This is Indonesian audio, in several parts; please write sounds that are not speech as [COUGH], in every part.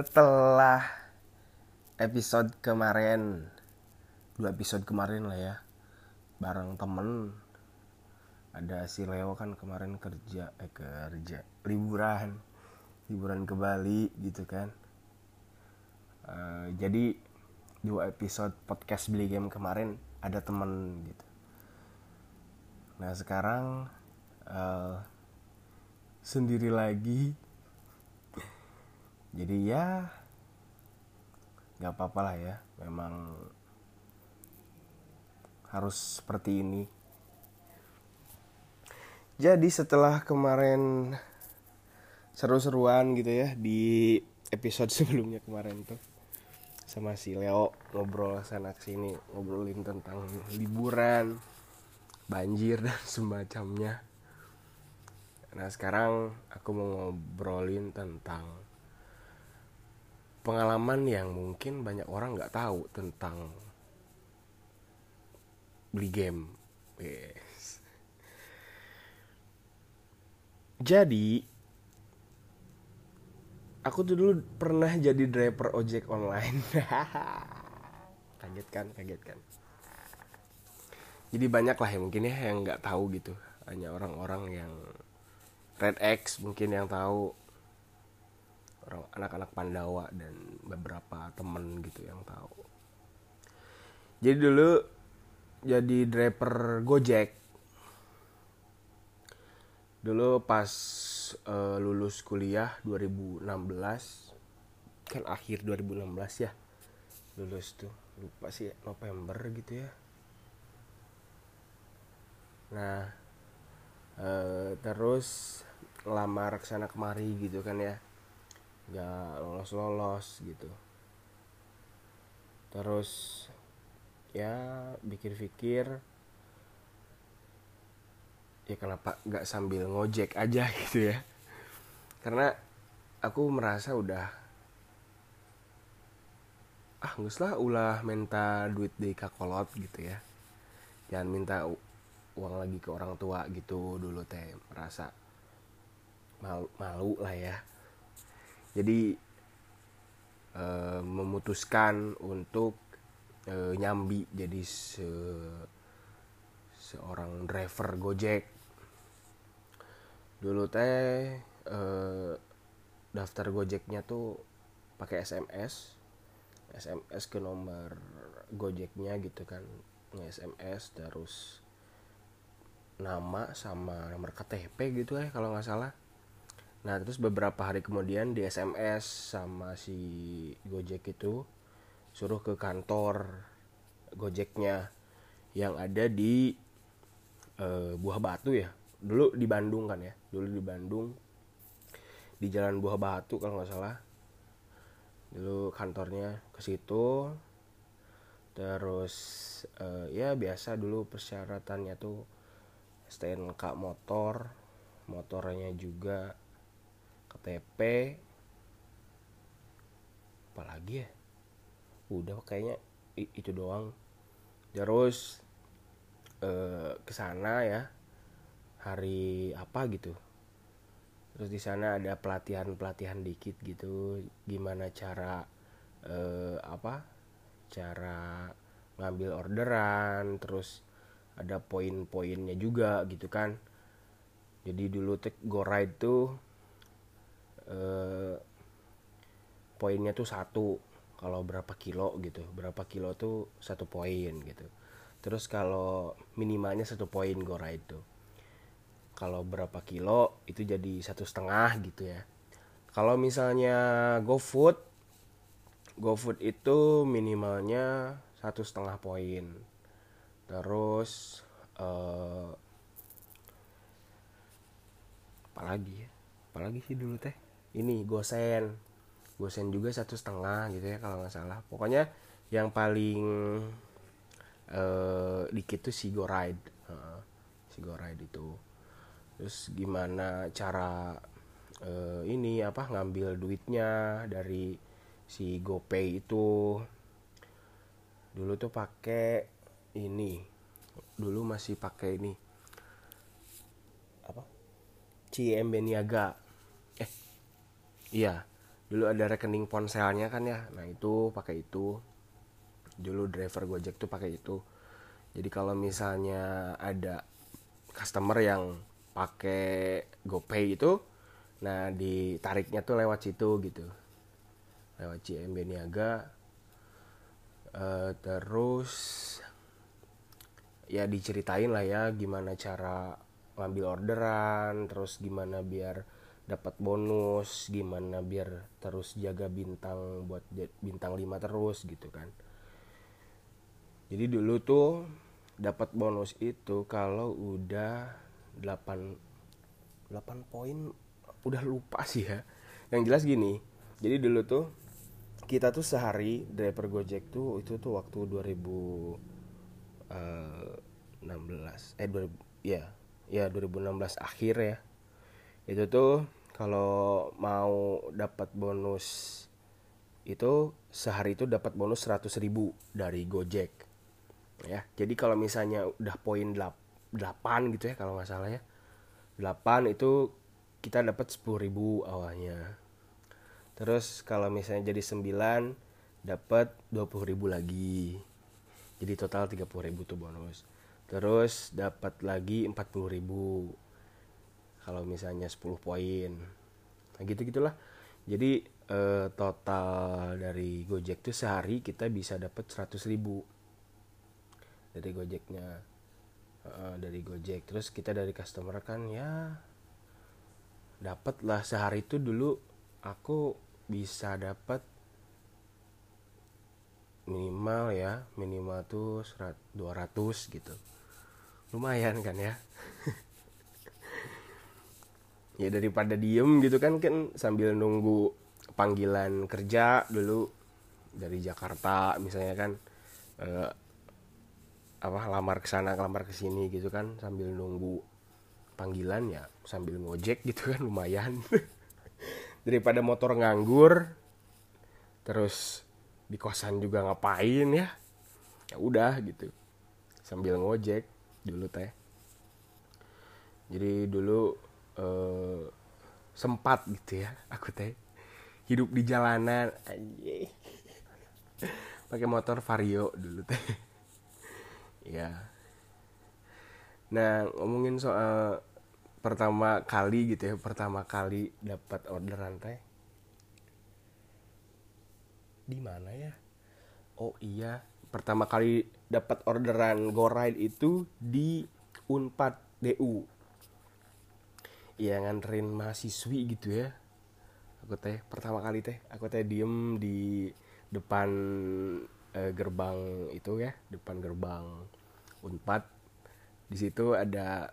setelah episode kemarin dua episode kemarin lah ya bareng temen ada si Leo kan kemarin kerja eh kerja liburan liburan ke Bali gitu kan. Uh, jadi dua episode podcast beli game kemarin ada temen gitu. Nah sekarang uh, sendiri lagi jadi ya nggak apa-apa lah ya. Memang harus seperti ini. Jadi setelah kemarin seru-seruan gitu ya di episode [LAUGHS] sebelumnya kemarin tuh sama si Leo ngobrol sana sini ngobrolin tentang liburan banjir [LAUGHS] dan semacamnya. Nah sekarang aku mau ngobrolin tentang pengalaman yang mungkin banyak orang nggak tahu tentang beli game. Yes. Jadi aku tuh dulu pernah jadi driver ojek online. [LAUGHS] kaget kan, kaget kan. Jadi banyak lah ya mungkin ya yang nggak tahu gitu. Hanya orang-orang yang Red X mungkin yang tahu orang anak-anak Pandawa dan beberapa temen gitu yang tahu. Jadi dulu jadi driver Gojek. Dulu pas uh, lulus kuliah 2016 kan akhir 2016 ya lulus tuh lupa sih November gitu ya. Nah uh, terus lamar ke sana kemari gitu kan ya nggak lolos lolos gitu. Terus ya pikir-pikir ya kenapa nggak sambil ngojek aja [LAUGHS] gitu ya. Karena aku merasa udah ah nggak lah ulah minta duit di kakolot gitu ya. Jangan minta uang lagi ke orang tua gitu dulu teh merasa malu, malu lah ya jadi e, memutuskan untuk e, nyambi jadi se seorang driver Gojek. Dulu teh e, daftar Gojeknya tuh pakai SMS SMS ke nomor Gojeknya gitu kan. nge-SMS terus nama sama nomor KTP gitu ya kalau nggak salah Nah terus beberapa hari kemudian di SMS sama si Gojek itu suruh ke kantor Gojeknya yang ada di uh, Buah Batu ya. Dulu di Bandung kan ya. Dulu di Bandung di Jalan Buah Batu kalau nggak salah. Dulu kantornya ke situ. Terus uh, ya biasa dulu persyaratannya tuh STNK motor, motornya juga KTP apalagi ya? Udah kayaknya itu doang. Terus eh, ke sana ya hari apa gitu. Terus di sana ada pelatihan pelatihan dikit gitu. Gimana cara eh, apa? Cara ngambil orderan terus ada poin-poinnya juga gitu kan. Jadi dulu tek go ride tuh eh, poinnya tuh satu kalau berapa kilo gitu. Berapa kilo tuh satu poin gitu. Terus kalau minimalnya satu poin gora itu. Kalau berapa kilo itu jadi satu setengah gitu ya. Kalau misalnya GoFood GoFood itu minimalnya satu setengah poin. Terus uh, apalagi ya? Apalagi sih dulu teh ini gosen. Gosen juga satu setengah gitu ya kalau nggak salah. Pokoknya yang paling uh, dikit tuh si go ride uh, si go ride itu. Terus gimana cara uh, ini apa ngambil duitnya dari si GoPay itu. Dulu tuh pakai ini. Dulu masih pakai ini. Apa? CMB Niaga iya. Dulu ada rekening ponselnya kan ya. Nah itu pakai itu. Dulu driver gojek tuh pakai itu. Jadi kalau misalnya ada customer yang pakai GoPay itu nah ditariknya tuh lewat situ gitu. Lewat CMB Niaga. Uh, terus ya diceritain lah ya gimana cara ngambil orderan terus gimana biar dapat bonus gimana biar terus jaga bintang buat bintang 5 terus gitu kan. Jadi dulu tuh dapat bonus itu kalau udah 8 8 poin udah lupa [LAUGHS] sih ya. Yang jelas gini jadi dulu tuh kita tuh sehari driver Gojek tuh itu tuh waktu 2016 eh 2000 eh, ya ya 2016 akhir ya. Itu tuh kalau mau dapat bonus itu sehari itu dapat bonus 100 ribu dari Gojek. Ya jadi kalau misalnya udah poin 8 gitu ya kalau nggak salah ya. 8 itu kita dapat 10 ribu awalnya. Terus kalau misalnya jadi 9 dapat 20 ribu lagi. Jadi total 30 ribu tuh bonus. Terus dapat lagi 40 ribu kalau misalnya 10 poin. Nah gitu gitulah jadi eh, total dari Gojek tuh sehari kita bisa dapat 100 ribu. Dari Gojeknya. Uh, dari Gojek. Terus kita dari customer kan ya dapat lah sehari itu dulu aku bisa dapat minimal ya minimal tuh 200 gitu. Lumayan kan ya [LAUGHS] ya daripada diem gitu kan kan sambil nunggu panggilan kerja dulu dari Jakarta misalnya kan eh, apa lamar ke sana lamar ke sini gitu kan sambil nunggu panggilan ya sambil ngojek gitu kan [LAUGHS] lumayan. Daripada motor nganggur terus di kosan juga ngapain ya? Ya udah gitu sambil ngojek dulu teh. Jadi dulu uh, sempat gitu ya [LAUGHS] aku teh hidup di jalanan [LAUGHS] pakai motor vario dulu teh. [LAUGHS] Ya. Nah ngomongin soal pertama kali gitu ya pertama kali dapat orderan teh. Di mana ya? Oh iya. Pertama kali dapat orderan go ride itu di Unpad DU ya nganterin mahasiswi gitu ya. Aku teh pertama kali teh aku teh diem di depan eh, gerbang itu ya depan gerbang unpad. Di situ ada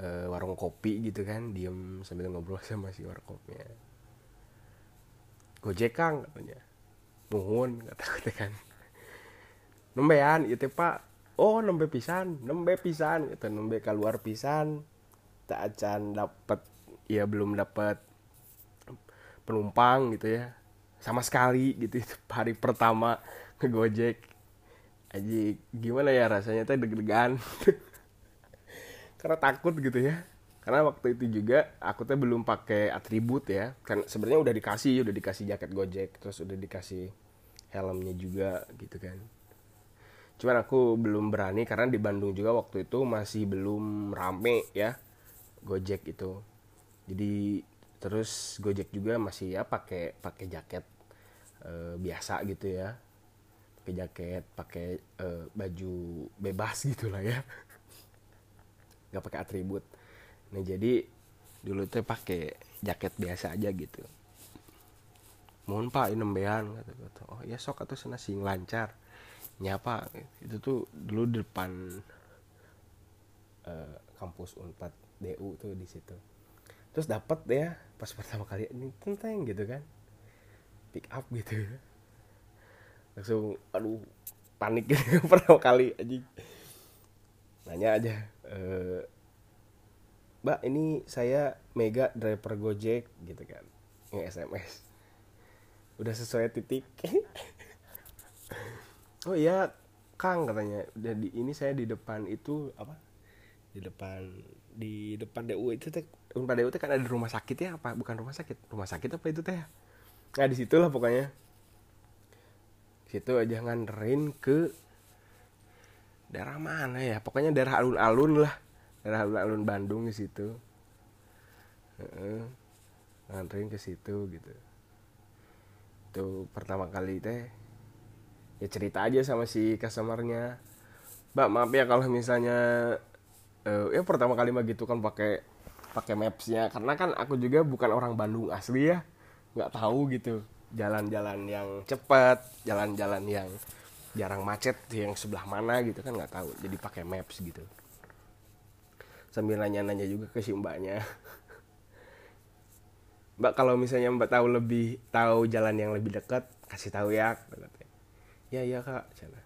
eh, warung kopi gitu kan diem sambil ngobrol [LAUGHS] sama si warung kopinya. Gojek kang katanya. Muhun [LAUGHS] kata aku teh kan. Nembean itu pak. Oh nembe pisan nembe pisan itu nembe keluar pisan acan dapat ya belum dapat penumpang gitu ya. Sama sekali gitu itu hari pertama Gojek. Aja gimana ya rasanya? Tuh deg-degan. [LAUGHS] Karena takut gitu ya. Karena waktu itu juga aku tuh belum pakai atribut ya. Kan sebenarnya udah dikasih udah dikasih jaket Gojek terus udah dikasih helmnya juga gitu kan. Cuman aku belum berani karena di Bandung juga waktu itu masih belum rame ya Gojek itu jadi terus Gojek juga masih ya pakai pakai jaket e, biasa gitu ya. Pakai jaket pakai e, baju bebas gitulah ya. [LAUGHS] Nggak pakai atribut. Nah jadi dulu tuh pakai jaket biasa aja gitu. Mohon pak ini nembean kata kata oh ya sok atau sana sing lancar. Nyapa itu tuh dulu depan uh, kampus unpad DU tuh di situ. Terus dapat ya pas pertama kali ini tenteng gitu kan. Pick up gitu. Langsung aduh panik gitu [LAUGHS] pertama kali aja nanya aja e, mbak ini saya mega driver gojek gitu kan. Nge sms udah sesuai titik? [LAUGHS] Oh iya kang katanya. Udah di ini saya di depan itu apa di depan di depan DU itu teh. Depan DU teh kan ada rumah sakit ya apa? Bukan rumah sakit. Rumah sakit apa itu teh? Nah di situlah pokoknya. Situ aja nganterin ke daerah mana ya? Pokoknya daerah alun-alun lah. Daerah alun-alun Bandung di situ. Heeh. nganterin ke situ gitu. Itu pertama kali teh ya cerita aja sama si customernya. Mbak maaf ya kalau misalnya eh, ya pertama kali mah gitu kan pakai pakai mapsnya. Karena kan aku juga bukan orang Bandung asli ya. Nggak tahu gitu jalan-jalan yang cepat jalan-jalan yang jarang macet yang sebelah mana gitu kan nggak tahu. Jadi pakai maps gitu. Sambil nanya-nanya juga ke si mbaknya. [LAUGHS] Mbak kalau misalnya mbak tahu lebih tahu jalan yang lebih dekat kasih tahu ya ya ya kak cina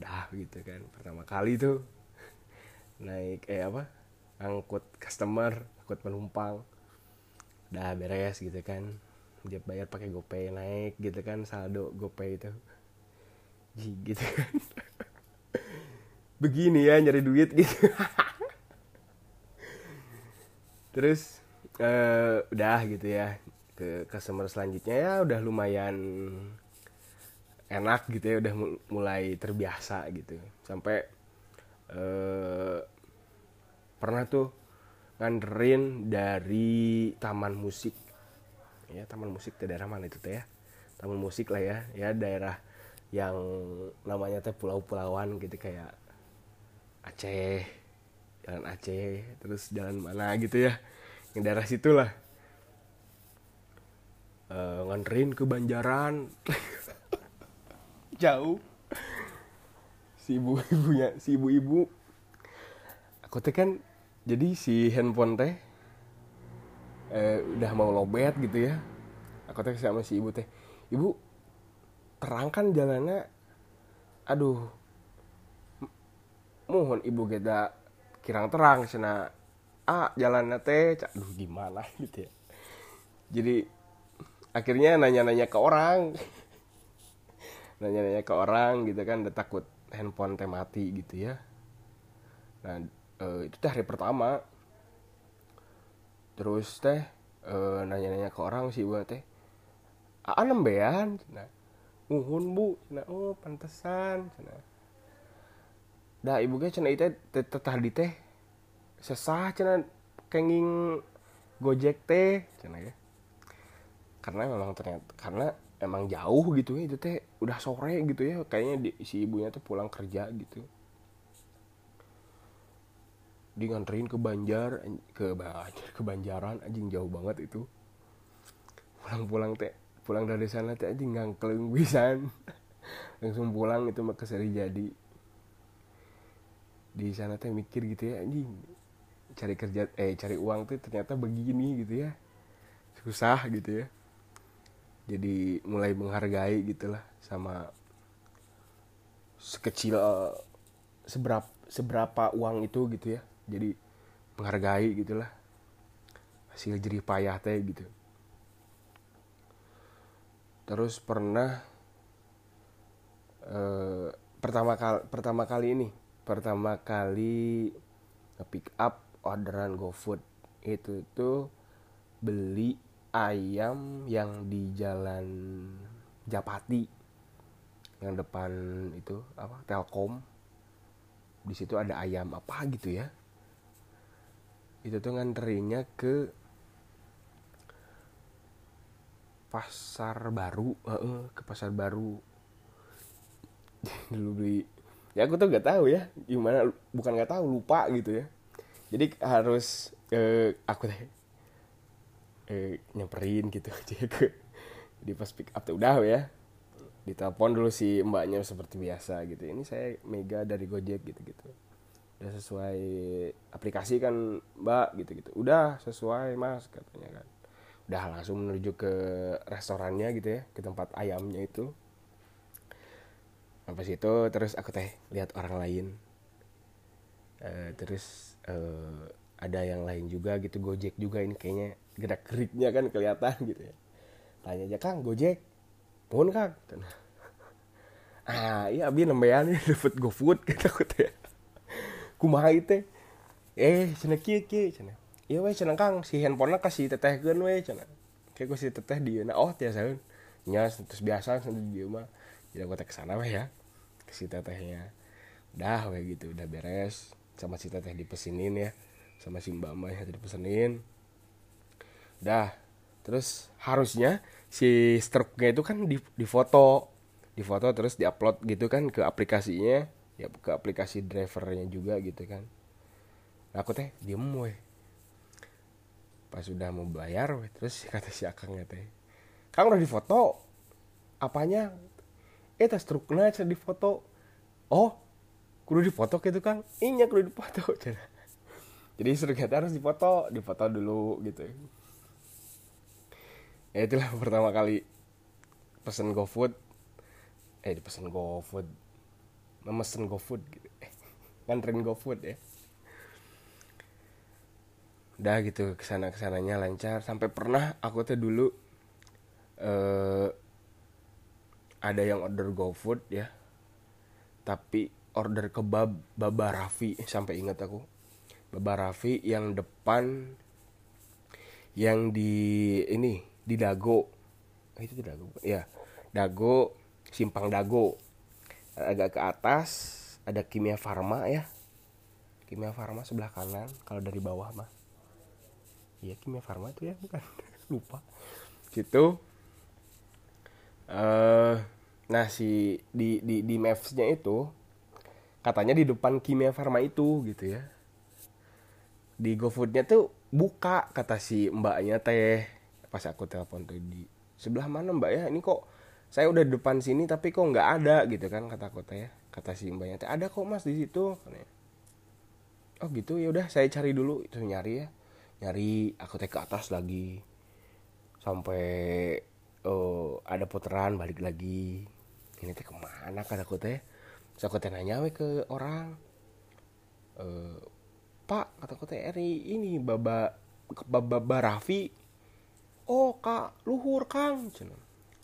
udah gitu kan pertama kali tuh naik eh apa angkut customer angkut penumpang. Udah beres gitu kan. Dia bayar pakai gopay naik gitu kan saldo gopay itu. Gitu kan. [LAUGHS] Begini ya nyari duit gitu. [LAUGHS] Terus eh, udah gitu ya. Ke customer selanjutnya ya udah lumayan enak gitu ya udah mul- mulai terbiasa gitu. Sampai eh, pernah tuh nganterin dari taman musik. Ya taman musik di daerah mana itu teh ya? Taman musik lah ya. Ya daerah yang namanya teh pulau-pulauan gitu kayak Aceh jalan Aceh terus jalan mana gitu ya? Yang daerah situ lah. Eh, nganterin ke Banjaran. [LAUGHS] Jauh si ibu ibunya si ibu ibu aku teh kan jadi si handphone teh eh, udah mau lobet gitu ya. Aku teh sama si ibu teh ibu terang kan jalannya. Aduh mohon ibu kita kirang terang sana ah jalannya teh aduh gimana [LAUGHS] gitu ya. Jadi akhirnya nanya-nanya ke orang. [LAUGHS] Nanya-nanya ke orang gitu kan udah takut handphone teh mati gitu ya. Nah eh, itu teh hari pertama. Terus teh eh, nanya-nanya ke orang sih buat teh ah nembean? Nah muhun bu. Nah oh pantesan. Cenah dah ibu gue cenah itu teh teh tadi teh sesah cenah kenging gojek teh. Cenah ya karena memang ternyata karena emang jauh gitu ya itu teh udah sore gitu ya kayaknya di, si ibunya tuh pulang kerja gitu. Di nganterin ke Banjar an- ke Banjar ke Banjaran anjing jauh banget itu. Pulang-pulang teh pulang dari sana teh anjing ngangkleng pisan. [LAUGHS] Langsung pulang itu mah ke Seri Jadi. Di sana teh mikir gitu ya anjing cari kerja eh cari uang tuh ternyata begini gitu ya. Susah gitu ya. Jadi mulai menghargai gitulah sama sekecil seberapa seberapa uang itu gitu ya. Jadi menghargai gitulah hasil jerih payah teh gitu. Terus pernah eh, pertama kali pertama kali ini pertama kali pick up orderan GoFood. Itu tuh beli ayam yang di jalan Japati yang depan itu apa Telkom. Di situ ada ayam apa gitu ya. Itu tuh nganterinnya ke pasar baru ke pasar baru. [LAUGHS] Dulu beli. Ya aku tuh nggak tahu ya gimana bukan nggak tahu lupa gitu ya. Jadi harus eh, aku teh eh, nyamperin gitu. [LAUGHS] Aja ke di pas pick up tuh udah ya ditelepon dulu si mbaknya seperti biasa gitu. Ini saya Mega dari Gojek gitu gitu udah sesuai aplikasi kan mbak gitu gitu udah sesuai mas katanya kan. Udah langsung menuju ke restorannya gitu ya ke tempat ayamnya itu. Sampai situ terus aku teh lihat orang lain. Eh, terus eh, ada yang lain juga gitu Gojek juga ini kayaknya gerak geriknya kan kelihatan gitu ya. Tanya aja Kang Gojek mohon Kang [LAUGHS] ah iya abi nih [LAUGHS] dapat GoFood kata aku teh. Kumaha itu eh cenah kieu kieu cenah. Iya we cenah Kang si handphonenya kasih tetehkeun we cenah. Kayak gue si teteh di nah oh ya saya nya terus biasa nanti di rumah. Jadi teh ke sana weh ya. Ke si tetehnya. Udah weh gitu udah beres. Sama si teteh dipesinin ya. Sama si mbak mbak yang dipesenin. Udah terus harusnya si struknya itu kan di, di foto di foto terus diupload gitu kan ke aplikasinya. Ya ke aplikasi drivernya juga gitu kan. Nah, aku teh diem weh. Pas sudah mau bayar weh terus [LAUGHS] kata si akangnya teh kang udah difoto? Apanya? Eh tas struknya di foto oh kudu difoto gitu kan iya kudu difoto. [LAUGHS] Jadi struknya harus difoto. Difoto dulu gitu ya itulah [LAUGHS] pertama kali pesen GoFood. Eh pesen GoFood. Memesan GoFood gitu. Eh, [LAUGHS] nganterin GoFood ya. Udah gitu ke sana ke sananya lancar. Sampai pernah aku tuh dulu eh, ada yang order GoFood ya. Tapi order kebab Baba Raffi sampai ingat aku. Baba Raffi yang depan yang di ini di Dago. Oh, itu di Dago. Ya Dago simpang Dago. Agak ke atas ada Kimia Farma ya. Kimia Farma sebelah kanan kalau dari bawah mah. Iya Kimia Farma itu ya bukan. [LAUGHS] Lupa. Situ uh, nah si di di di mapsnya itu katanya di depan Kimia Farma itu gitu ya. Di GoFoodnya tuh buka kata si mbaknya teh pas aku telepon tuh di sebelah mana mbak ya? Ini kok saya udah depan sini tapi kok nggak ada gitu kan kata kota ya kata si mbaknya ada kok mas di situ oh gitu ya udah saya cari dulu itu nyari ya. Nyari aku teh ke atas lagi. Sampai uh, ada putaran balik lagi. Ini teh ke mana kata aku teh? Saya aku nanya we ke orang? Uh, pak kata teh Eri ini baba baba, baba Raffi oh kak luhur kang. Cina.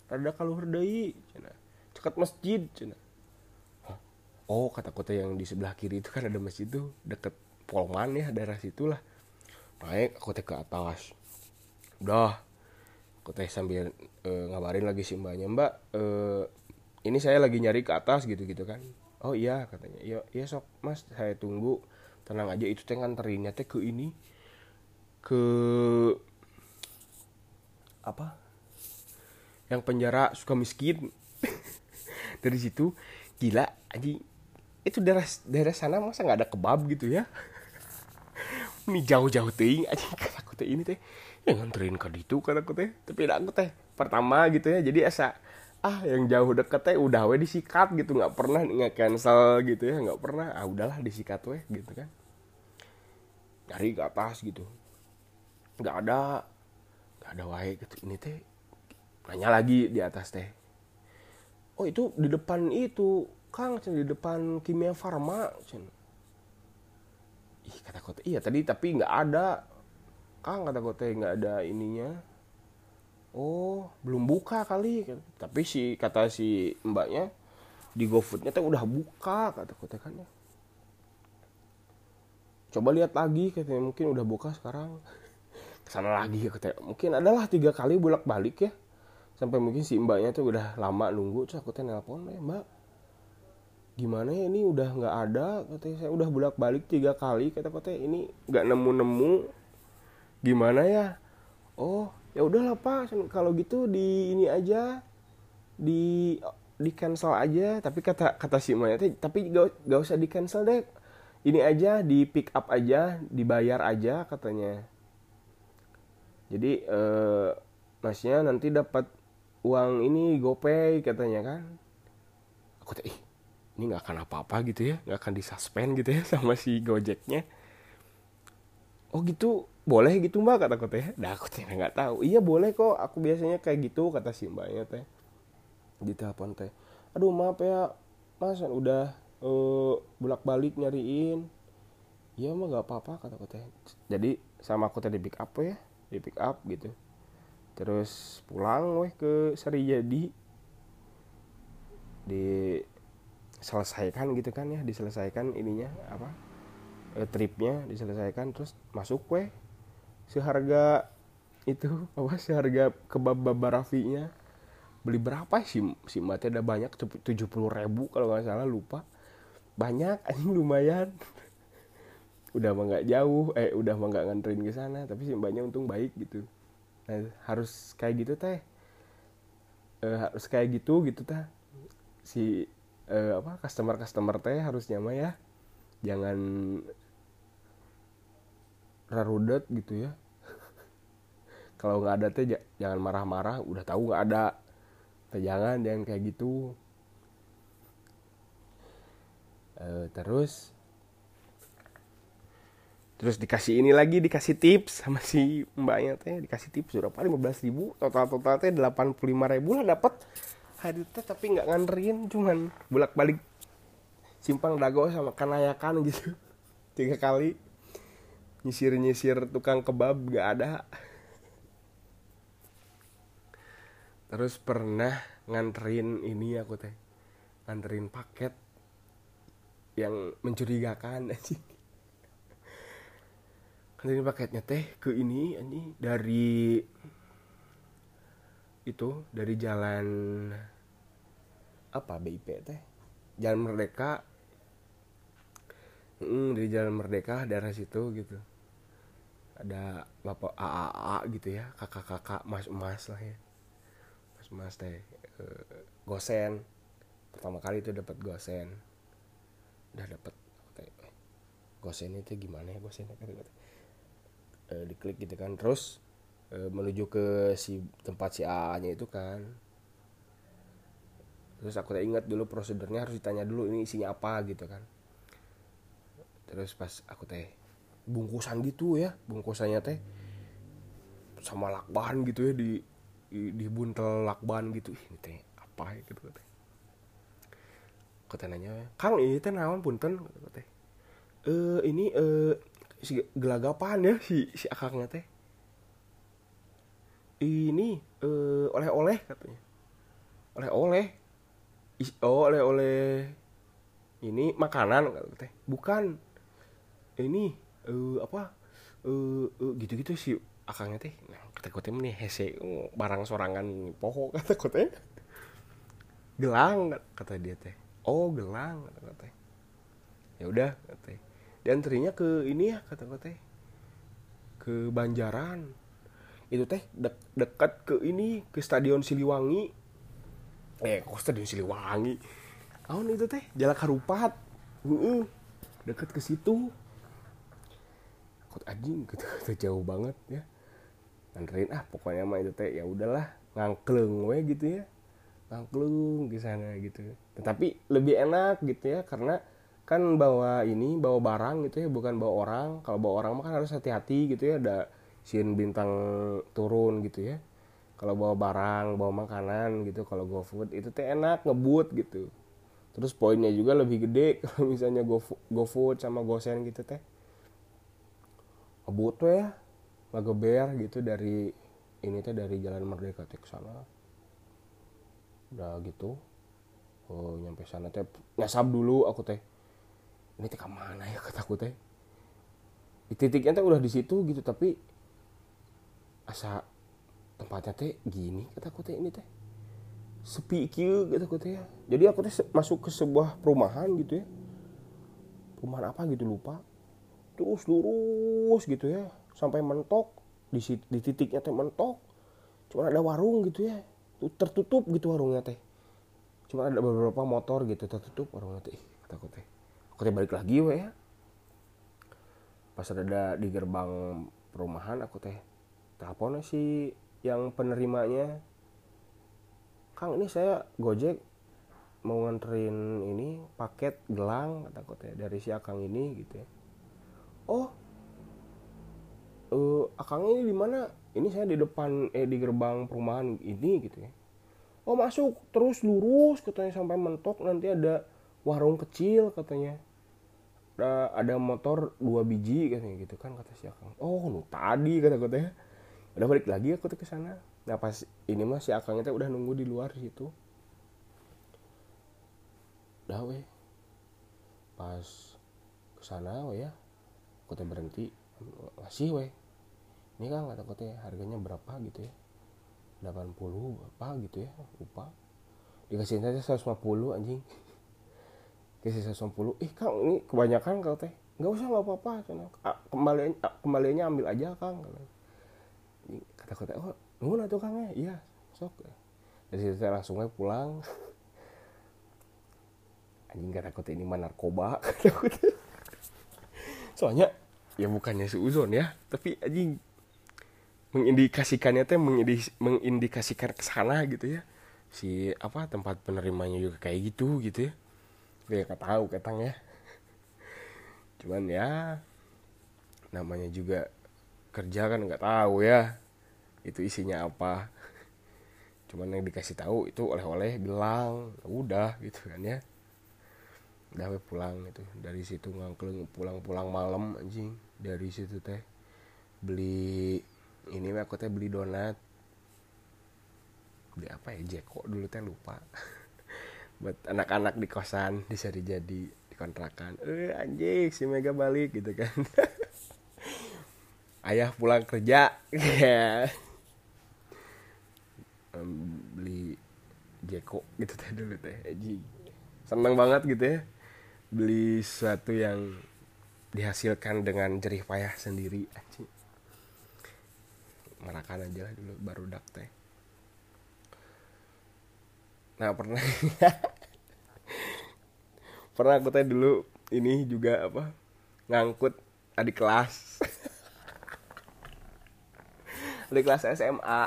Rada ka luhur deui cina. Cekat masjid cina. Oh kata kota yang di sebelah kiri itu kan ada masjid tuh deket Polman ya daerah situlah. Naik aku teh ke atas. Udah aku teh sambil e, ngabarin lagi si mbaknya mbak e, ini saya lagi nyari ke atas gitu gitu kan. Oh iya katanya. Iya iya sok mas saya tunggu. Tenang aja itu teh nganterinnya teh ke ini ke apa? Yang penjara suka miskin. [LAUGHS] Dari situ gila aja itu daerah daerah sana masa nggak ada kebab gitu ya? [LAUGHS] Ini jauh-jauh ting aja [LAUGHS] aku teh ini teh yang nganterin ke itu kata aku teh tapi ada aku teh pertama gitu ya. Jadi asa ah yang jauh deket teh udah we disikat gitu. Nggak pernah nggak cancel gitu ya. Nggak pernah ah udahlah disikat we gitu kan. Dari ke atas gitu. Nggak ada ada wae gitu. Ini teh nanya lagi di atas teh. Oh itu di depan itu. Kang di depan kimia farma cen. Ih kata kota iya tadi tapi nggak ada. Kang kata kota nggak ada ininya. Oh belum buka kali. Tapi si kata si mbaknya di GoFoodnya tuh udah buka kata kota kan. Ya coba lihat lagi katanya. Mungkin udah buka sekarang ke sana lagi ya katanya mungkin adalah tiga kali bolak balik ya. Sampai mungkin si mbaknya tuh udah lama nunggu terus aku teh nelpon ya mbak gimana ya ini udah nggak ada? Katanya saya udah bolak balik tiga kali. Kata katanya ini nggak nemu nemu gimana ya? Oh ya udahlah pak. Kalau gitu di ini aja di di cancel aja. Tapi kata kata si mbaknya tapi gak, gak usah di cancel deh ini aja di pick up aja dibayar aja katanya jadi eh, masnya nanti dapat uang ini gopay katanya kan. Aku tuh ini nggak akan apa-apa gitu ya nggak akan disuspend gitu ya [LAUGHS] sama si gojeknya. Oh gitu? Boleh gitu mbak kata aku teh. Dah aku teh nggak tahu. Iya boleh kok. Aku biasanya kayak gitu kata si mbaknya teh. Di telepon teh. Aduh maaf ya mas udah uh, eh, bolak balik nyariin. Iya mah gak apa-apa kata aku teh. Jadi sama aku tadi pick up ya di pick up gitu. Terus pulang weh ke Jadi diselesaikan gitu kan ya diselesaikan ininya apa e, tripnya diselesaikan terus masuk weh. Seharga itu apa sih harga kebab babarafinya beli berapa sih? Si mati ada banyak tujuh puluh ribu kalau nggak salah lupa. Banyak anjing lumayan [LAUGHS] udah mah nggak jauh eh udah mah nggak nganterin ke sana tapi si mbaknya untung baik gitu. Nah, harus kayak gitu teh. E, harus kayak gitu gitu teh. Si e, apa customer customer teh harusnya mah ya jangan rarudet gitu ya. [LAUGHS] Kalau nggak ada teh jangan marah-marah udah tahu nggak ada. Teh jangan jangan kayak gitu. E, terus terus dikasih ini lagi dikasih tips sama si mbaknya teh dikasih tips berapa? lima belas ribu total total teh delapan puluh lima ribu lah dapat hari teh tapi nggak nganterin cuman bolak balik simpang dago sama kanayakan gitu. [LAUGHS] Tiga kali. Nyisir nyisir tukang kebab gak ada. Terus pernah nganterin ini aku teh nganterin paket yang mencurigakan sih ini paketnya teh ke ini ini dari itu dari jalan apa BIP teh? Jalan Merdeka. Hmm, dari jalan Merdeka daerah situ gitu. Ada bapak AAA gitu ya kakak-kakak mas-mas lah ya. Mas-mas teh e, gosen. Pertama kali itu dapat gosen. Udah dapat gosen itu gimana ya gosen kata e, diklik gitu kan. Terus e, menuju ke si tempat si A nya itu kan. Terus aku tak ingat dulu prosedurnya harus ditanya dulu ini isinya apa gitu kan. Terus pas aku teh bungkusan gitu ya bungkusannya teh sama lakban gitu ya di di, buntel lakban gitu. Ini teh apa ya gitu teh aku teh nanya kang ini teh nawan punten? teh. Eh ini eh si gelagapan ya si si akangnya teh. Ini uh, oleh-oleh katanya. Oleh-oleh. Oh oleh-oleh. Ini makanan teh. Bukan. Ini uh, apa uh, uh, gitu-gitu si akangnya teh. Nah, kata kota ini hese uh, barang sorangan poho [LAUGHS] kata kota gelang kata dia teh. Oh gelang kata kota ya udah kata dan terinya ke ini ya kata kata ke Banjaran. Itu teh de dekat ke ini ke stadion Siliwangi. Eh kok stadion Siliwangi? Tahun itu teh Jalak Harupat. Uh, uh dekat ke situ. Kok anjing [LAUGHS] gitu, jauh banget ya. Nganterin ah pokoknya mah itu teh ya udahlah ngangkleng we gitu ya. Ngangkleng di sana gitu. Tetapi lebih enak gitu ya karena kan bawa ini bawa barang gitu ya bukan bawa orang. Kalau bawa orang mah kan harus hati-hati gitu ya ada sin bintang turun gitu ya. Kalau bawa barang bawa makanan gitu kalau go food itu teh enak ngebut gitu. Terus poinnya juga lebih gede [LAUGHS] kalau misalnya go food sama gosen gitu teh. Ngebut tuh ya ngegeber gitu dari ini teh dari jalan merdeka teh ke sana. Udah gitu oh nyampe sana teh nyasab dulu aku teh ini teh mana ya kataku teh di titiknya teh udah di situ gitu tapi asa tempatnya teh gini kataku teh ini teh? Sepi kieu kataku teh ya. Jadi aku teh masuk ke sebuah perumahan gitu ya. Perumahan apa gitu lupa. Terus lurus gitu ya sampai mentok. Di di titiknya teh mentok. Cuma ada warung gitu ya. Tertutup gitu warungnya teh. Cuma ada beberapa motor gitu tertutup warungnya teh. Kataku teh aku balik lagi we ya. Pas ada di gerbang perumahan aku teh telepon si yang penerimanya. Kang ini saya Gojek mau nganterin ini paket gelang kata aku teh dari si Akang ini gitu ya. Oh uh, Akang ini di mana? Ini saya di depan eh di gerbang perumahan ini gitu ya. Oh masuk terus lurus katanya sampai mentok nanti ada warung kecil katanya. Ada, ada motor dua biji katanya gitu kan kata si akang. Oh nu tadi kata gue teh. Udah balik lagi aku tuh ke sana. Nah pas ini mah si akangnya teh udah nunggu di luar situ. Dah weh. Pas ke sana weh ya. Aku teh berhenti. Masih weh. Ini kan kata kota harganya berapa gitu ya? 80 apa gitu ya lupa. Dikasih aja 150 anjing kasih 150 ih kang ini kebanyakan kalau teh. Nggak usah nggak apa-apa kembaliannya kembaliannya ambil aja kang kata kota oh nunggu tuh kang ya. Iya sok. Dari situ saya langsung aja pulang. [LAUGHS] Anjing kata kota ini mah narkoba [LAUGHS] soalnya ya bukannya seuzon ya. Tapi anjing mengindikasikannya teh mengindikasikan ke sana gitu ya. Si apa tempat penerimanya juga kayak gitu gitu ya kayak tahu ketang ya. Cuman ya namanya juga kerja kan nggak tahu ya itu isinya apa. Cuman yang dikasih tahu itu oleh-oleh bilang udah gitu kan ya. Udah pulang itu dari situ ngangkleng pulang-pulang malam anjing dari situ teh. Beli ini aku teh beli donat. Beli apa ya Jeko dulu teh lupa buat anak-anak di kosan bisa dijadi di kontrakan. Eh anjing si Mega balik gitu kan. [LAUGHS] Ayah pulang kerja [LAUGHS] um, beli Jeko gitu teh dulu teh seneng banget gitu ya. Beli sesuatu yang dihasilkan dengan jerih payah sendiri anjing. Merakan aja lah dulu baru dak teh nah pernah. [LAUGHS] Pernah aku teh dulu ini juga apa ngangkut adik kelas. [LAUGHS] Adik kelas SMA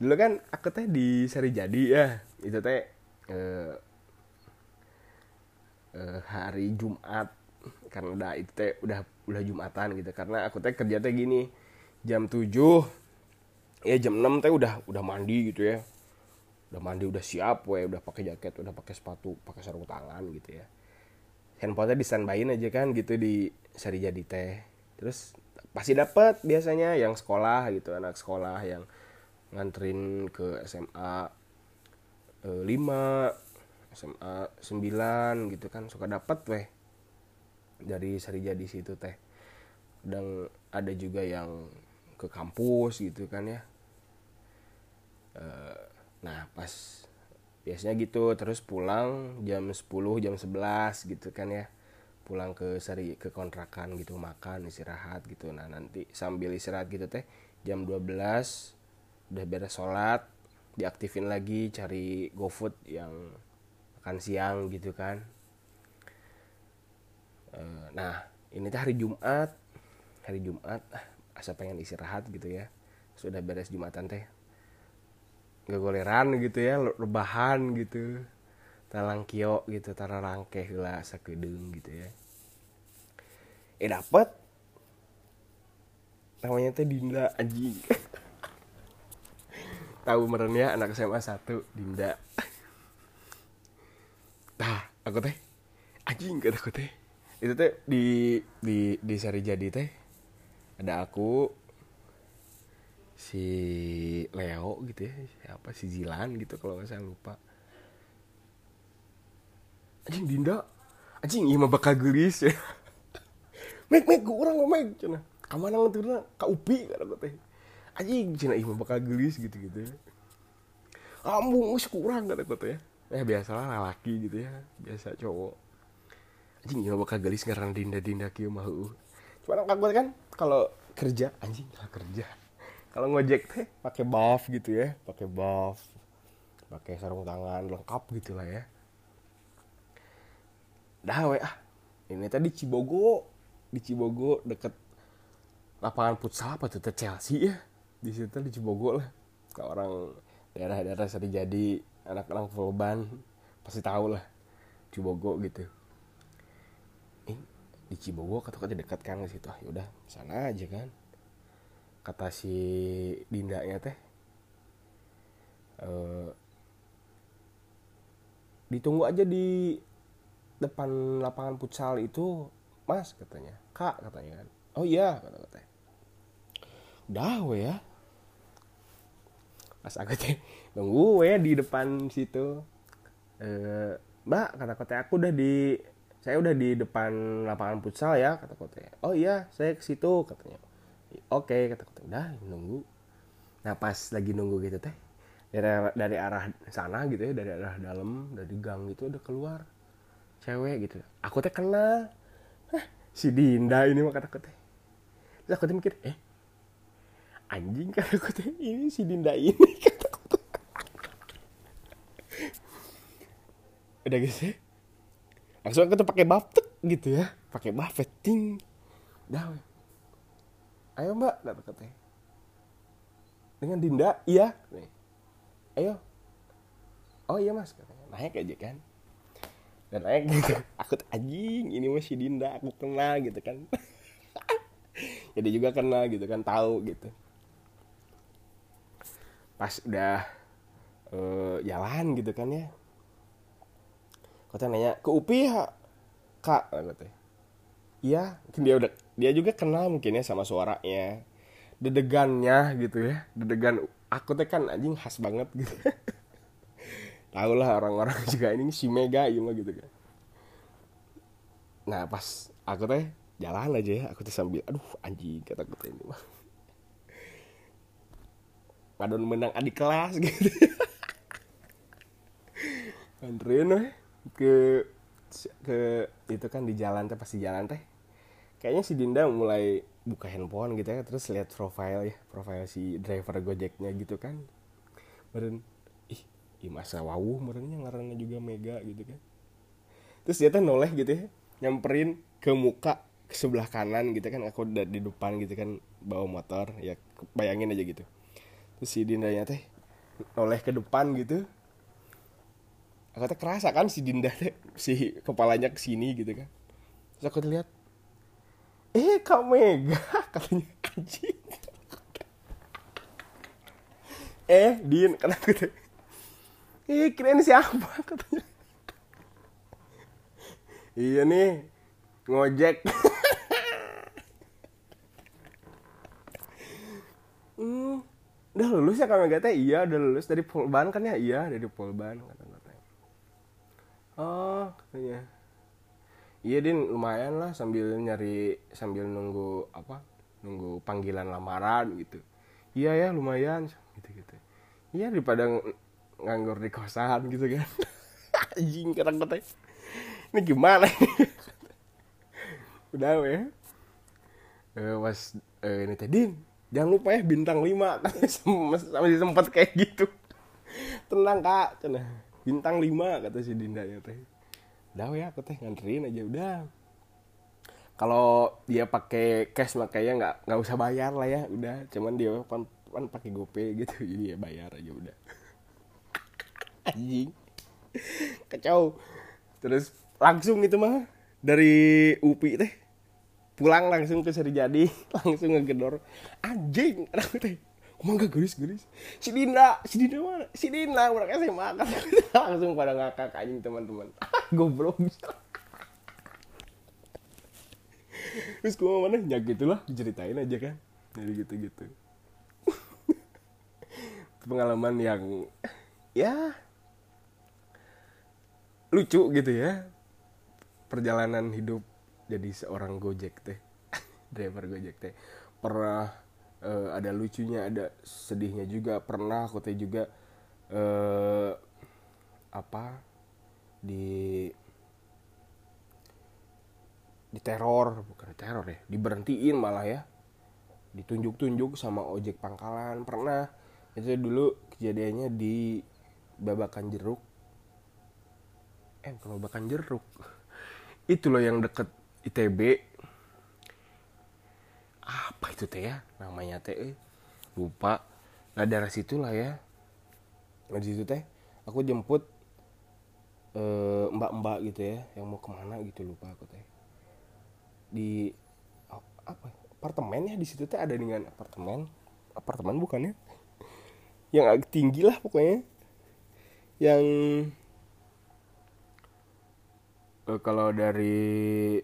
dulu kan aku teh di Sari Jadi ya. Itu teh eh, eh, hari Jumat. Karena udah itu teh udah udah Jumatan gitu. Karena aku teh kerja teh gini jam 7 ya jam 6 teh udah udah mandi gitu ya udah mandi udah siap we udah pakai jaket udah pakai sepatu pakai sarung tangan gitu ya. Handphonenya di standbyin aja kan gitu di sari jadi teh. Terus pasti dapat biasanya yang sekolah gitu anak sekolah yang nganterin ke SMA e, 5 SMA 9 gitu kan suka dapat weh dari sari jadi situ teh. Dan ada juga yang ke kampus gitu kan ya. Uh, nah pas biasanya gitu terus pulang jam 10 jam 11 gitu kan ya. Pulang ke seri ke kontrakan gitu makan istirahat gitu. Nah nanti sambil istirahat gitu teh jam 12 udah beres sholat diaktifin lagi cari GoFood yang makan siang gitu kan. Uh, nah ini teh hari Jumat hari Jumat asa pengen istirahat gitu ya. Sudah beres jumatan teh gak goleran gitu ya rebahan gitu. Talang kio gitu tara rangkeh lah sakedeng gitu ya. Eh dapet. Namanya teh Dinda anjing. [LAUGHS] Tahu merennya anak SMA satu Dinda. Nah aku teh anjing kata aku teh. Itu teh di di di sari jadi teh. Ada aku si Leo gitu ya siapa si Zilan gitu kalau nggak saya lupa. Anjing Dinda. Anjing iya mah bakal gelis ya. [LAUGHS] Mek mek gue orang mek. Cina. Kamana ngeturna ka upi kata gue teh. Anjing cina iya bakal gelis gitu gitu ya. Ambung us kurang kata gue teh. Ya eh biasalah laki gitu ya. Biasa cowok. Anjing iya bakal gelis ngarang Dinda Dinda kieu mah cuman gue kan? Kalau kerja anjing kalau kerja kalau ngojek teh pakai buff gitu ya pakai buff pakai sarung tangan lengkap gitu lah ya. Dah we ah. Ini tadi Cibogo di Cibogo deket lapangan futsal apa tuh Chelsea ya. Di situ di Cibogo lah. Kalau orang daerah-daerah sering jadi anak-anak Volban pasti tahu lah Cibogo gitu. Di Cibogo kata kata dekat kan ke situ. Ah yaudah sana aja kan kata si Dinda nya teh uh, ditunggu aja di depan lapangan futsal itu mas katanya. Kak katanya kan. Oh iya kata kata udah we ya. Pas aku teh nunggu we di depan situ. Uh, mbak kata kata aku udah di saya udah di depan lapangan futsal ya kata kota oh iya saya ke situ katanya oke kata aku teh udah nunggu. Nah pas lagi nunggu gitu teh dari arah, dari arah sana gitu ya dari arah dalam dari gang gitu ada keluar cewek gitu. Aku teh kenal. Hah, si Dinda ini mah kata teh terus aku teh mikir eh anjing kata aku teh ini si Dinda ini [LAUGHS] kata aku udah gitu ya. Langsung aku tuh pakai bafet gitu ya pakai bafet ting dah. Ayo mbak kata teh dengan Dinda iya. Ayo. Oh iya mas katanya. Naik aja kan? Dan naik gitu. Aku anjing ini masih Dinda aku kenal gitu kan. [LAUGHS] Ya dia juga kenal gitu kan tahu gitu. Pas udah eh, jalan gitu kan ya. Kota nanya ke Upi ya kak katanya iya mungkin dia udah dia juga kenal mungkin ya sama suaranya. Dedegannya gitu ya dedegan aku teh kan anjing khas banget gitu. [LAUGHS] Tahu lah orang-orang [LAUGHS] juga ini si Mega gitu mah gitu kan. Nah pas aku teh jalan aja ya aku teh sambil aduh anjing kata aku ini mah. Padahal menang adik kelas gitu. [LAUGHS] Anterin ke ke itu kan di jalan teh pasti jalan teh kayaknya si Dinda mulai buka handphone gitu ya terus lihat profile ya profile si driver gojeknya gitu kan. Meren ih ih masa wawuh merennya ngaranna juga mega gitu kan. Terus dia teh noleh gitu ya nyamperin ke muka ke sebelah kanan gitu kan aku udah di depan gitu kan bawa motor ya bayangin aja gitu. Terus si Dinda teh noleh ke depan gitu. Aku teh kerasa kan si Dinda teh si kepalanya ke sini gitu kan. Terus aku lihat eh kak Mega [LAUGHS] katanya anjing eh Din kata teh eh kirain siapa [LAUGHS] katanya. Iya nih ngojek. [LAUGHS] Hmm, udah lulus ya kak Mega teh? Iya udah lulus. Dari Polban kan ya? Iya dari Polban kata katanya oh katanya iya din lumayan lah sambil nyari sambil nunggu apa nunggu panggilan lamaran gitu. Iya ya lumayan gitu gitu iya daripada ng- nganggur di kosan gitu kan. [LAUGHS] Anjing kata kata ini gimana [LAUGHS] udah ya eh, was eh, ini teh din jangan lupa ya bintang 5 [LAUGHS] masih sempat kayak gitu. Tenang kak. Cenah bintang 5 kata si Dinda ya teh udah ya aku teh nganterin aja udah. Kalau dia pakai cash makanya nggak nggak usah bayar lah ya udah. Cuman dia pan, pan pakai gopay gitu [LAUGHS] jadi ya bayar aja udah. Anjing. Kacau. Terus langsung itu mah dari UPI teh pulang langsung ke Serijadi [LAUGHS] langsung ngegedor anjing aku teh? Kumang gak gelis gelis si Dinda si Dinda mana si Dinda mereka saya makan langsung pada ngakak anjing teman-teman [LAUGHS] goblok terus gue mana ya gitulah ceritain aja kan. Jadi gitu gitu [LAUGHS] pengalaman yang ya lucu gitu ya. Perjalanan hidup jadi seorang gojek teh [LAUGHS] driver gojek teh. Pernah eh, ada lucunya ada sedihnya juga. Pernah aku teh juga eh, apa di diteror bukan teror ya diberhentiin malah ya. Ditunjuk-tunjuk sama ojek pangkalan. Pernah itu dulu kejadiannya di babakan jeruk. Eh kalau babakan jeruk. [LAUGHS] Itu loh yang deket ITB apa itu teh ya? Namanya teh eh. lupa. Nah dari situ lah ya dari situ teh aku jemput eh, mbak-mbak gitu ya yang mau ke mana gitu lupa aku teh. Di oh, apa apartemen ya di situ teh ada dengan apartemen. Apartemen bukannya [LAUGHS] yang agak tinggi lah pokoknya. Yang eh, kalau dari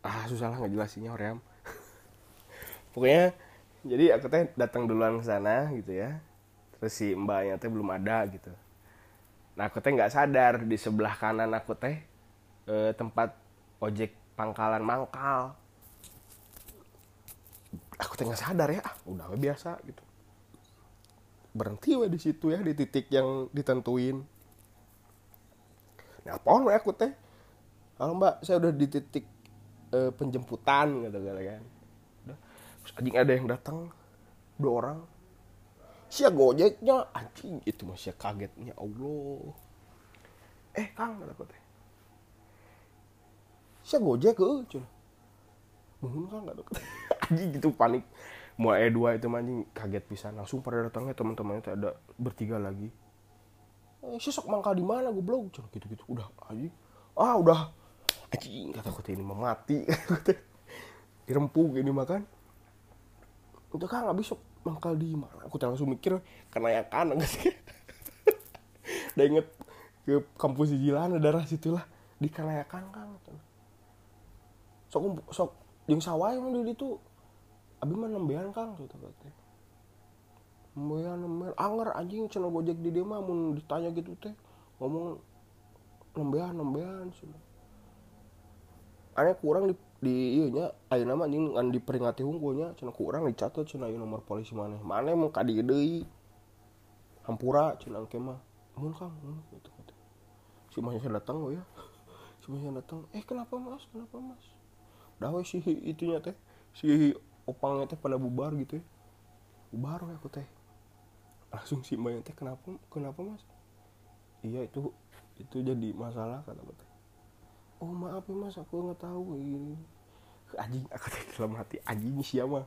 ah susah lah ngejelasinnya Hoream. [LAUGHS] Pokoknya jadi aku teh datang duluan ke sana gitu ya. Terus si mbaknya teh belum ada gitu nah aku teh nggak sadar di sebelah kanan aku teh eh, tempat ojek pangkalan mangkal. Aku tengah sadar ya ah, udah biasa gitu. Berhenti we di situ ya di titik yang ditentuin. Nah apa we aku teh kalau mbak saya udah di titik eh, penjemputan gitu kan. Terus ada yang datang dua orang sia gojeknya anjing. Itu masih kagetnya Allah. Eh kang kata teh. Sia gojek ke cuna mohon kang kata [LAUGHS] anjing gitu panik. Mulai dua itu anjing kaget bisa langsung pada datangnya teman-temannya ada bertiga lagi. Eh sia sok mangkal di mana goblok? Cuna gitu-gitu. Udah anjing. Ah udah. Anjing kata aku teh ini mau mati. [LAUGHS] Dirempuk ini makan udah kan nggak besok mangkal di mana? Aku langsung mikir karena ya kan [LAUGHS] udah inget ke kampus di Jilan daerah situlah di Kanayakan kang sok sok yang sawah yang di itu abi mah nembean kang gitu teh nembean nembean. Anger anjing channel gojek di dia mah mun ditanya gitu teh. Ngomong nembean nembean sih aneh kurang di di iya nya ayo nama anjing ngan diperingati hungkulnya cina kurang dicatat cina ieu nomor polisi mana mana mau kadi deui hampura cina engke mah. Mun kang gitu gitu. Si masnya datang oh ya [LAUGHS] si masnya datang eh kenapa mas? Kenapa mas? Dah si itunya teh si opangnya teh pada bubar gitu ya. Bubar we aku teh. Langsung si mbaknya teh kenapa kenapa mas? Iya itu itu jadi masalah kata teh oh maaf ya mas aku nggak tahu ini anjing aku teh dalam hati anjing siapa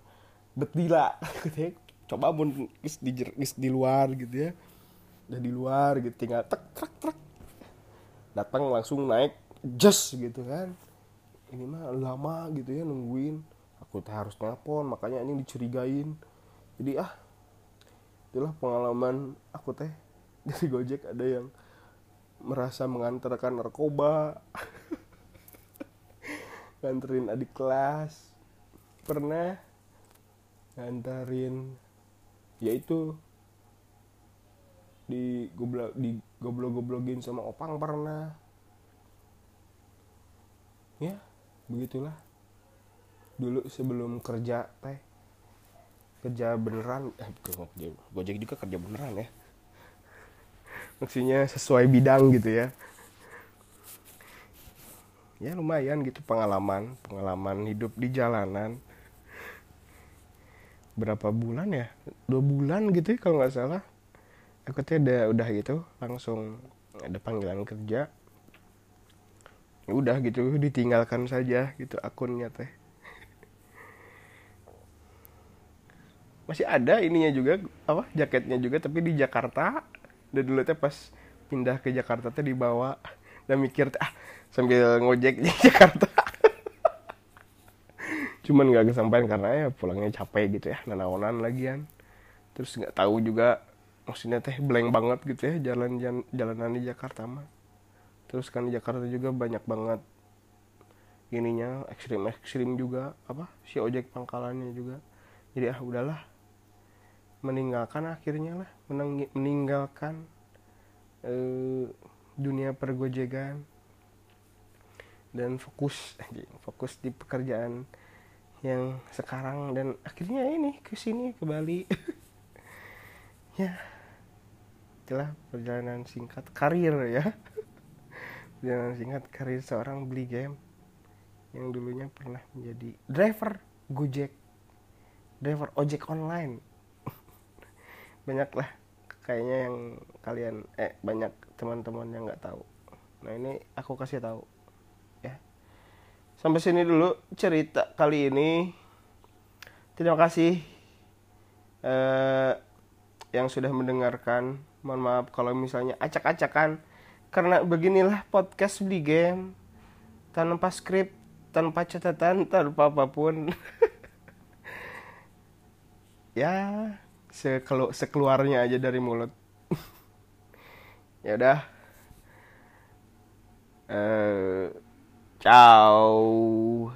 betila aku teh coba pun gis di gis di luar gitu ya. Udah di luar gitu tinggal tek trek trek. Datang langsung naik just gitu kan. Ini mah lama gitu ya nungguin. Aku teh harus nelpon makanya ini dicurigain. Jadi ah itulah pengalaman aku teh. Dari Gojek ada yang merasa mengantarkan narkoba [LAUGHS] nganterin adik kelas. Pernah nganterin yaitu di goblok di goblok goblokin sama opang pernah. Ya begitulah. Dulu sebelum kerja teh. Kerja beneran eh gojek juga kerja beneran ya. Maksudnya sesuai bidang gitu ya ya lumayan gitu pengalaman pengalaman hidup di jalanan. Berapa bulan ya? Dua bulan gitu ya kalau nggak salah. Aku tuh udah udah gitu langsung ada panggilan kerja. Udah gitu ditinggalkan saja gitu akunnya teh. [LAUGHS] Masih ada ininya juga apa jaketnya juga tapi di Jakarta. Dan dulu teh pas pindah ke Jakarta teh dibawa dan mikir ah sambil ngojek di [LAUGHS] Jakarta. Cuman nggak kesampaian karena ya pulangnya capek gitu ya nanaonan lagian. Terus nggak tahu juga maksudnya teh blank banget gitu ya jalan jalan jalanan di Jakarta mah. Terus kan di Jakarta juga banyak banget ininya ekstrim ekstrim juga apa si ojek pangkalannya juga. Jadi ah udahlah meninggalkan akhirnya lah meninggalkan eh, dunia pergojekan dan fokus fokus di pekerjaan yang sekarang dan akhirnya ini ke sini ke Bali. [LAUGHS] Ya itulah perjalanan singkat karir ya. [LAUGHS] Perjalanan singkat karir seorang beli game yang dulunya pernah menjadi driver Gojek driver ojek online. [LAUGHS] Banyak lah kayaknya yang kalian eh banyak teman-teman yang nggak tahu. Nah ini aku kasih tahu ya. Sampai sini dulu cerita kali ini. Terima kasih eh, yang sudah mendengarkan. Mohon maaf kalau misalnya acak-acakan. Karena beginilah podcast beli game. Tanpa skrip tanpa catatan tanpa apa pun. [LAUGHS] Ya sekelu sekeluarnya aja dari mulut ya udah. Uh, ciao